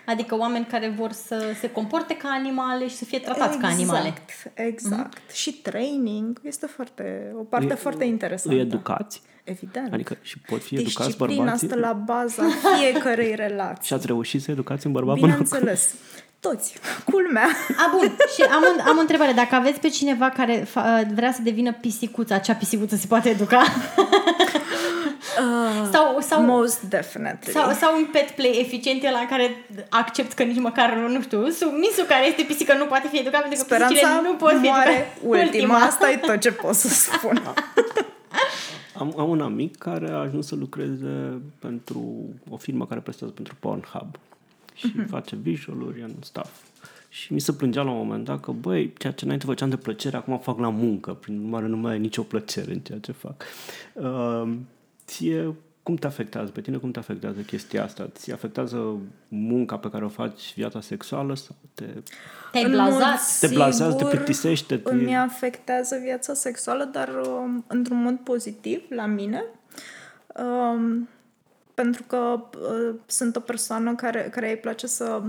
Adică oameni care vor să se comporte ca animale și să fie tratați ca animale. Exact. Mm-hmm. Și training este foarte, o parte Îi- foarte interesantă. Îi educați? Evident. Adică și pot fi educați Disciplina bărbații? stă la baza fiecărei [laughs] relații. Și ați reușit să educați un bărbat până acum? Bineînțeles. Toți. Culmea. A, bun. Și am, un, am o întrebare. Dacă aveți pe cineva care fa- vrea să devină pisicuță, acea pisicuță se poate educa? Sau, sau, Most definitely. sau, sau un pet play eficient e la în care accept că nici măcar, nu știu, submisul care este pisică nu poate fi educat pentru că Speranța pisicile nu pot fi moare educate. [laughs] ultima. Asta e tot ce pot să spun. [laughs] Am, am un amic care a ajuns să lucreze pentru o firmă care prestează pentru Pornhub și Mhm. uh-huh. face visual-uri în stuff. Și mi se plângea la un moment dat că, băi, ceea ce înainte făceam de plăcere, acum fac la muncă. Prin urmare, nu mai e nicio plăcere în ceea ce fac. Uh, ție, cum te afectează? Pe tine cum te afectează chestia asta? Ți afectează munca pe care o faci, viața sexuală? Sau te... Te-ai În blazat? mod Te blazează, te sigur, plictisește, te- Îmi afectează viața sexuală, dar um, într-un mod pozitiv la mine. Um, pentru că uh, sunt o persoană care, care îi place să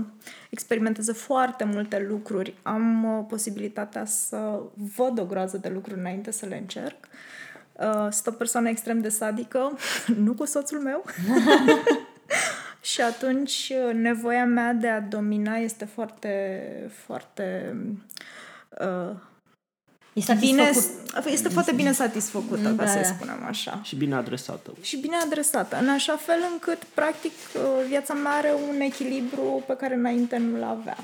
experimenteze foarte multe lucruri. Am uh, posibilitatea să văd o groază de lucruri înainte să le încerc. Uh, sunt o persoană extrem de sadică, [laughs] nu cu soțul meu. [laughs] Și atunci uh, nevoia mea de a domina este foarte, foarte uh, E bine, satisfăcut. este foarte bine satisfăcută, Da, ca să-i da. spunem așa. Și bine adresată. Și bine adresată, în așa fel încât, practic, uh, viața mea are un echilibru pe care înainte nu-l avea.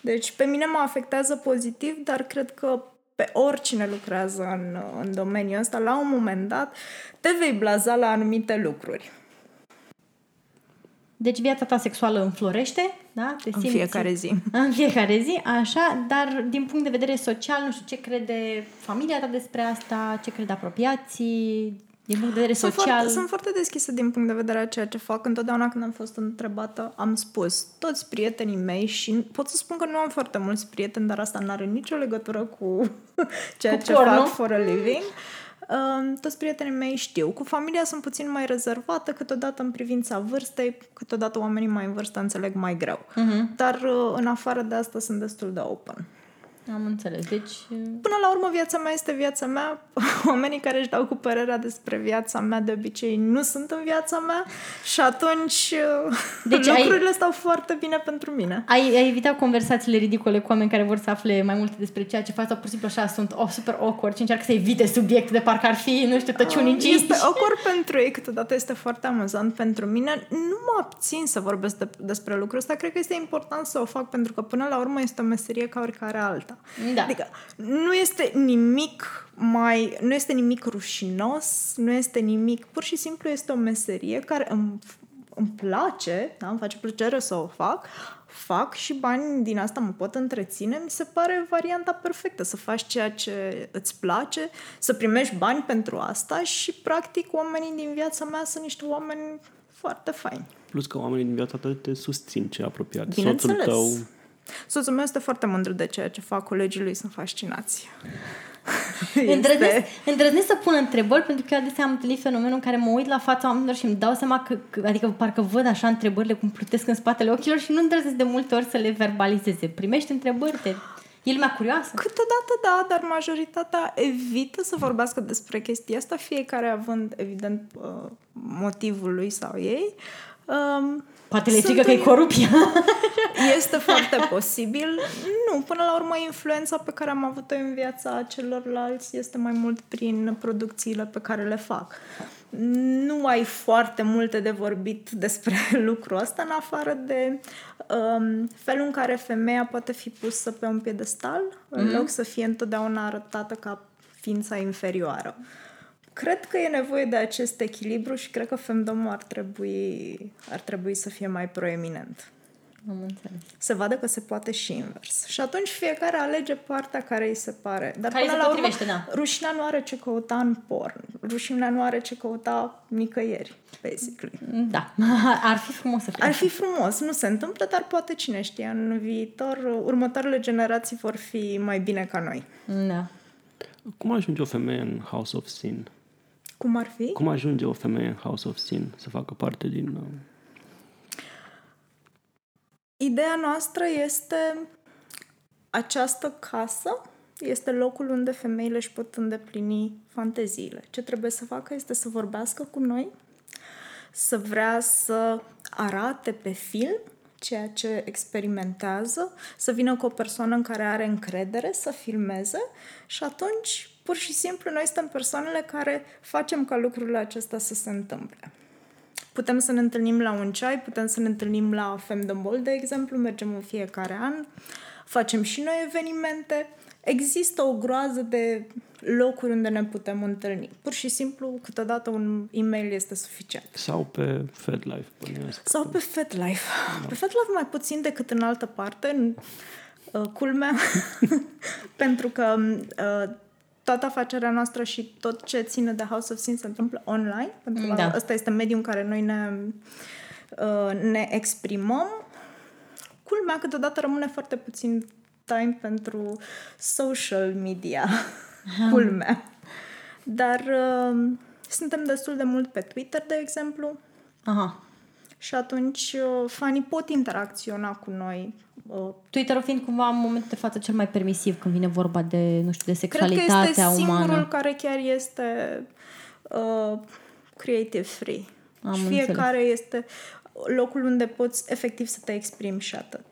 Deci, pe mine mă afectează pozitiv, dar cred că pe oricine lucrează în, în domeniul ăsta, la un moment dat, te vei blaza la anumite lucruri. Deci viața ta sexuală înflorește, da? Te În fiecare zi. [laughs] În fiecare zi, așa, dar din punct de vedere social, nu știu, ce crede familia ta despre asta, ce crede apropiații, din punct de vedere Sunt social. foarte, sunt foarte deschisă din punct de vedere a ceea ce fac. Întotdeauna când am fost întrebată, am spus toți prietenii mei și pot să spun că nu am foarte mulți prieteni, dar asta nu are nicio legătură cu [laughs] ceea Cu ce porno. fac for a living. Um, toți prietenii mei știu. Cu familia sunt puțin mai rezervată, câteodată în privința vârstei, câteodată oamenii mai în vârstă înțeleg mai greu. Mhm. Dar uh, în afară de asta sunt destul de open. Am înțeles. Deci, Până la urmă, viața mea este viața mea. [laughs] Oamenii care își dau cu părerea despre viața mea de obicei nu sunt în viața mea și atunci Deci deci [laughs] ai- lucrurile stau foarte bine pentru mine. ai, ai evitat conversațiile ridicole cu oameni care vor să afle mai multe despre ceea ce faci sau pur și simplu așa sunt oh, super awkward și încearcă să evite subiectul de parcă ar fi, nu știu, tăciuni încinși. Este [laughs] awkward pentru ei, câteodată este foarte amuzant pentru mine. Nu mă abțin să vorbesc de, despre lucrul ăsta. Cred că este important să o fac pentru că până la urmă este o meserie ca oricare alta. Da. Adică nu este nimic mai, nu este nimic rușinos, nu este nimic, pur și simplu este o meserie care îmi, îmi place, da, îmi face plăcere să o fac, fac și bani din asta mă pot întreține, mi se pare varianta perfectă, să faci ceea ce îți place, să primești bani pentru asta și practic oamenii din viața mea sunt niște oameni foarte faini. Plus că oamenii din viața ta te susțin ce apropiat. Soțul Bineînțeles. tău Soțul meu este foarte mândru de ceea ce fac, colegii lui sunt fascinați. [laughs] Îndrăznesc, îndrăznesc să pun întrebări pentru că eu adesea am întâlnit fenomenul în care mă uit la fața oamenilor și îmi dau seama că, că adică parcă văd așa întrebările cum plutesc în spatele ochilor și nu îndrăznesc de multe ori să le verbalizeze. Primești întrebări, te... e lumea curioasă. Câteodată da, dar majoritatea evită să vorbească despre chestia asta, fiecare având, evident, uh, motivul lui sau ei. Um, Poate le Sunt frică că e în- corupție. [laughs] Este foarte posibil. Nu, până la urmă, influența pe care am avut-o în viața celorlalți este mai mult prin producțiile pe care le fac. Nu ai foarte multe de vorbit despre [laughs] lucrul ăsta, în afară de um, felul în care femeia poate fi pusă pe un piedestal, în loc să fie întotdeauna arătată ca ființa inferioară. Cred că e nevoie de acest echilibru și cred că femdomul ar trebui, ar trebui să fie mai proeminent. Am înțeles. Se vadă că se poate și invers. Și atunci fiecare alege partea care îi se pare. Dar Care îi până se la urmă, potrivește, da. rușinea nu are ce căuta în porn. Rușinea nu are ce căuta nicăieri, basically. Da, [laughs] ar fi frumos să fie. Ar fi frumos, nu se întâmplă, dar poate cine știe, în viitor, următoarele generații vor fi mai bine ca noi. Da. Cum ajunge o femeie în House of Sin? Cum ar fi? Cum ajunge o femeie în House of Sin să facă parte din... Uh, Ideea noastră este această casă este locul unde femeile își pot îndeplini fanteziile. Ce trebuie să facă este să vorbească cu noi, să vrea să arate pe film ceea ce experimentează, să vină cu o persoană în care are încredere, să filmeze și atunci, pur și simplu, noi suntem persoanele care facem ca lucrurile acestea să se întâmple. Putem să ne întâlnim la un ceai, putem să ne întâlnim la Femdom de exemplu, mergem în fiecare an, facem și noi evenimente. Există o groază de locuri unde ne putem întâlni. Pur și simplu, câteodată un e-mail este suficient. sau pe FedLife, bănuiesc. Sau pe FetLife. Da. Pe FetLife mai puțin decât în altă parte, în uh, culmea, [laughs] pentru că uh, toată afacerea noastră și tot ce ține de House of Sin se întâmplă online, pentru că Da. ăsta este mediul în care noi ne, uh, ne exprimăm. Culmea, câteodată rămâne foarte puțin time pentru social media. Culmea. Dar uh, suntem destul de mult pe Twitter, de exemplu, Aha. Și atunci uh, fanii pot interacționa cu noi. Uh, Twitter-ul fiind cumva în momentul de față cel mai permisiv când vine vorba de, nu știu, de Cred că este sexualitatea singurul umană. care chiar este uh, creative free. Am și înțeles. fiecare este locul unde poți efectiv să te exprimi și atât.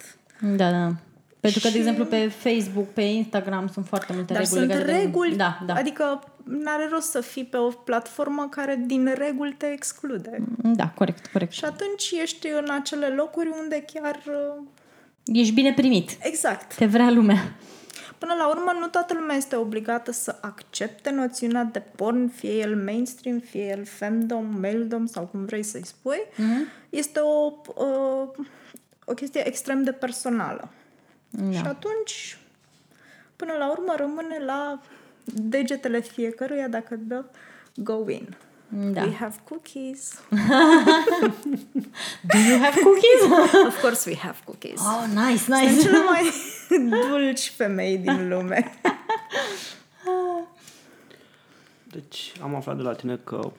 Da, da. Pentru că, Și- de exemplu, pe Facebook, pe Instagram sunt foarte multe Dar reguli. sunt legate de- reguli, Da, da. adică n-are rost să fii pe o platformă care din reguli te exclude. Da, corect, corect. Și atunci ești în acele locuri unde chiar... uh, Ești bine primit. Exact. Te vrea lumea. Până la urmă, nu toată lumea este obligată să accepte noțiunea de porn, fie el mainstream, fie el femdom, maildom sau cum vrei să-i spui. Mm-hmm. Este o, uh, o chestie extrem de personală. Da. Și atunci, până la urmă, rămâne la degetele fiecăruia dacă dă go in. Da. We have cookies. [laughs] Do you have cookies? [laughs] of course we have cookies. oh, nice, Sunt nice. cele mai dulci femei din lume. [laughs] Deci am aflat de la tine că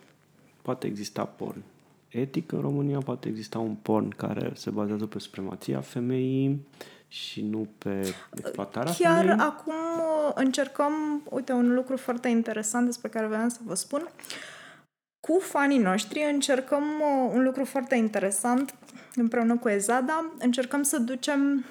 poate exista porn etic în România, poate exista un porn care se bazează pe supremația femeii și nu pe exploatarea Chiar femeii. acum uh, încercăm, uite, un lucru foarte interesant despre care vreau să vă spun. Cu fanii noștri încercăm uh, un lucru foarte interesant împreună cu Ezada. Încercăm să ducem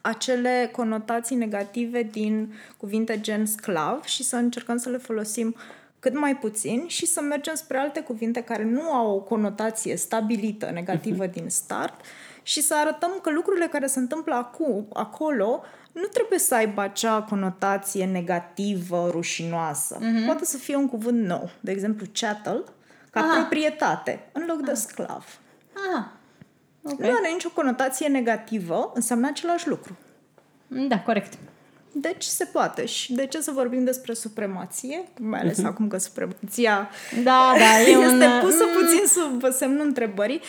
acele conotații negative din cuvinte gen sclav și să încercăm să le folosim cât mai puțin și să mergem spre alte cuvinte care nu au o conotație stabilită negativă din start și să arătăm că lucrurile care se întâmplă acum, acolo nu trebuie să aibă acea conotație negativă, rușinoasă. Mm-hmm. Poate să fie un cuvânt nou. De exemplu, chattel, ca Ah. proprietate, în loc de sclav. Ah, ok. Nu are nicio conotație negativă, înseamnă același lucru. Da, corect. Deci se poate. Și de ce să vorbim despre supremație? Mai ales acum că supremația Da, da, e [laughs] este un... pusă puțin sub semnul întrebării.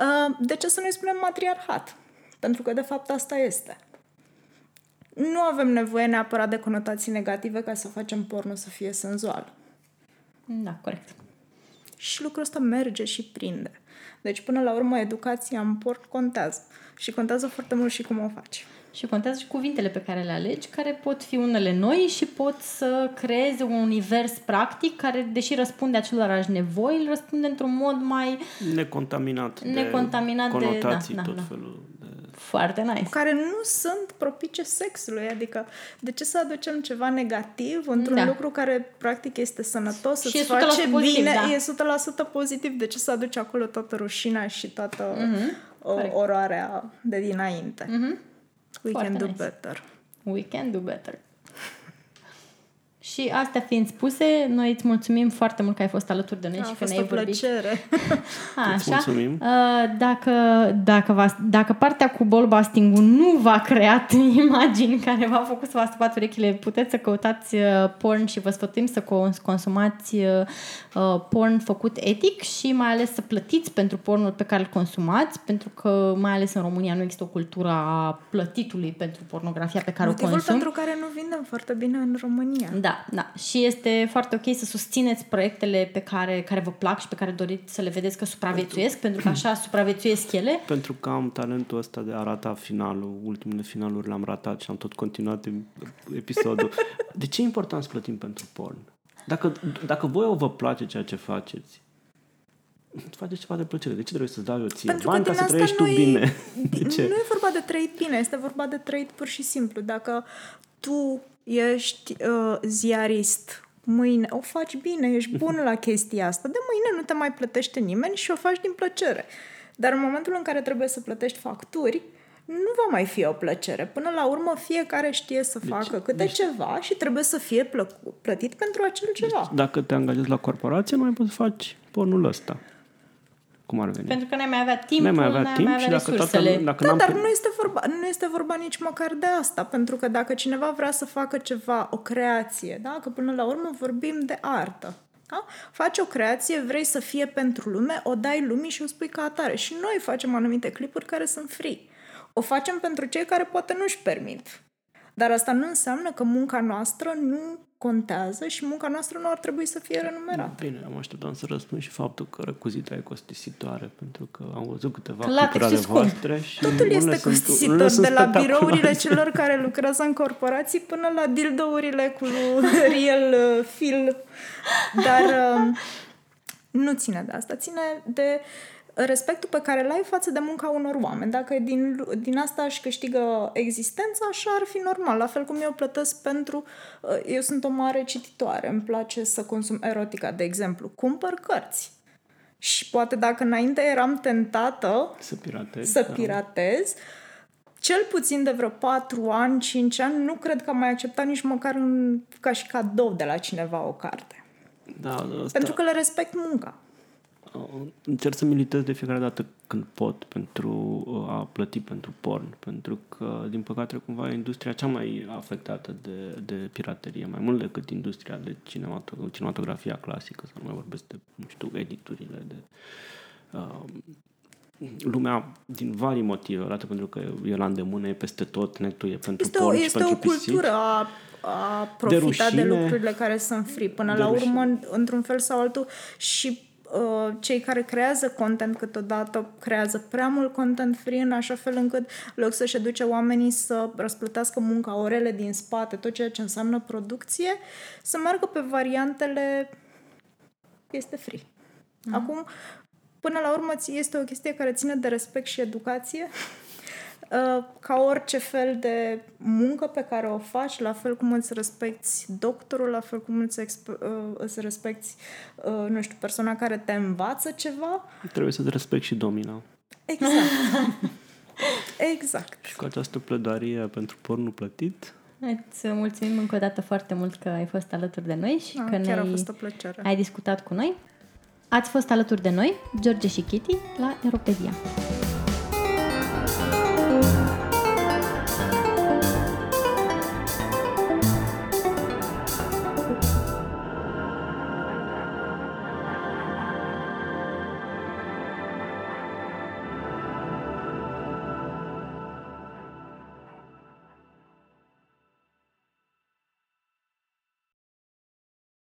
Uh, De ce să nu-i spunem matriarhat? Pentru că, de fapt, asta este. Nu avem nevoie neapărat de conotații negative ca să facem pornul să fie senzual. Da, corect. Și lucrul ăsta merge și prinde. Deci, până la urmă, educația în porn contează. Și contează foarte mult și cum o faci. Și contează și cuvintele pe care le alegi, care pot fi unele noi și pot să creeze un univers practic care, deși răspunde acelorași nevoi, îl răspunde într-un mod mai Necontaminat, Necontaminat de- de conotații, da, da, tot da. felul de... foarte nice. care nu sunt propice sexului. Adică, de ce să aducem ceva negativ într-un Da. lucru care, practic, este sănătos, Și îți e 100% face pozitiv, bine, da. e 100% pozitiv. De ce să aduci acolo toată rușinea și toată Mhm. o, Corect. oroarea de dinainte? Mhm. We can do better. We can do better. Și astea fiind spuse, noi îți mulțumim foarte mult că ai fost alături de noi A și că fost ne-ai o vorbit. plăcere. [laughs] Îți Așa. mulțumim. Uh, Dacă, dacă, va, dacă partea cu ballbusting nu v-a creat [laughs] imagini care v-au făcut să vă astupați urechile, puteți să căutați uh, porn și vă sfătuim să cons- consumați uh, uh, porn făcut etic și mai ales să plătiți pentru pornul pe care îl consumați, pentru că mai ales în România nu există o cultură a plătitului pentru pornografia pe care Motivul o consum. pentru care nu vindem foarte bine în România. Da, da. Și este foarte ok să susțineți proiectele pe care, care vă plac și pe care doriți să le vedeți că supraviețuiesc, pentru că așa supraviețuiesc ele. Pentru că am talentul ăsta de a rata finalul. Ultimele finaluri le-am ratat și am tot continuat episodul. [laughs] De ce e important să plătim pentru porn? Dacă, dacă voi o vă place ceea ce faceți, faceți ceva de plăcere. De ce trebuie să-ți dau eu ție Pentru bani că ca din să asta trăiești tu [laughs] nu bine? De Nu ce? e vorba de trăit bine, este vorba de trăit pur și simplu. Dacă tu ești uh, ziarist, mâine o faci bine, ești bun la chestia asta, de mâine nu te mai plătește nimeni și o faci din plăcere. Dar în momentul în care trebuie să plătești facturi, nu va mai fi o plăcere. Până la urmă, fiecare știe să facă câte deci- ceva și trebuie să fie plă- plătit pentru acel ceva. Dacă te angajezi la corporație, nu mai poți să faci pornul ăsta. Cum ar veni? Pentru că n-ai mai avea timp, N-ai mai avea n-ai timp mai și avea dacă toată, resursele. dacă Da, n-am dar pu- nu este, vorba, nu este vorba nici măcar de asta, pentru că dacă cineva vrea să facă ceva, o creație, da? că până la urmă vorbim de artă, da? faci o creație, vrei să fie pentru lume, o dai lumii și o spui ca atare. Și noi facem anumite clipuri care sunt free. O facem pentru cei care poate nu-și permit. Dar asta nu înseamnă că munca noastră nu contează și munca noastră nu ar trebui să fie renumerată. Bine, am așteptat să răspund și faptul că răcuzita e costisitoare, pentru că am văzut câteva Că latex clipuri ale e scump. voastre și Totul unele este sunt- costisitor, unele sunt de la birourile spectaculoase. celor care lucrează în corporații până la dildourile cu [laughs] real uh, feel. Dar um, nu ține de asta, ține de respectul pe care îl ai față de munca unor oameni. Dacă din, din asta își câștigă existența, așa ar fi normal. La fel cum eu plătesc pentru... uh, Eu sunt o mare cititoare, îmi place să consum erotica, de exemplu. Cumpăr cărți. Și poate dacă înainte eram tentată Să piratezi. să da. piratez. Cel puțin de vreo 4 ani, 5 ani, nu cred că am mai acceptat nici măcar în, ca și cadou de la cineva o carte. Da, asta, Pentru că le respect munca. Încerc să militez de fiecare dată când pot pentru uh, a plăti pentru porn, pentru că, din păcate, cumva e industria cea mai afectată de, de piraterie, mai mult decât industria de cinematografia, cinematografia clasică, să nu mai vorbesc de, nu știu, editurile, de uh, lumea din vari motive, odată pentru că e la îndemână, e peste tot, netul e pentru Este o, porn și este pentru o pisici. cultură a, a profita de, rușine. lucrurile care sunt free. Până De la rușine. urmă, într-un fel sau altul, și uh, cei care creează content câteodată creează prea mult content free în așa fel încât în loc să-și educe oamenii să răsplătească munca, orele din spate, tot ceea ce înseamnă producție, să meargă pe variantele este free. Acum, până la urmă, ți- este o chestie care ține de respect și educație. Uh, Ca orice fel de muncă pe care o faci, la fel cum îți respecti doctorul, la fel cum îți, exp- uh, îți respecti, uh, nu știu, persoana care te învață ceva. Trebuie să-ți respect și domina. Exact. [laughs] exact. Și cu această plădarie pentru pornul plătit, Îți mulțumim încă o dată foarte mult că ai fost alături de noi și Ah, că chiar a ne-ai fost o plăcere. ai discutat cu noi. Ați fost alături de noi, George și Kitty, la Europedia.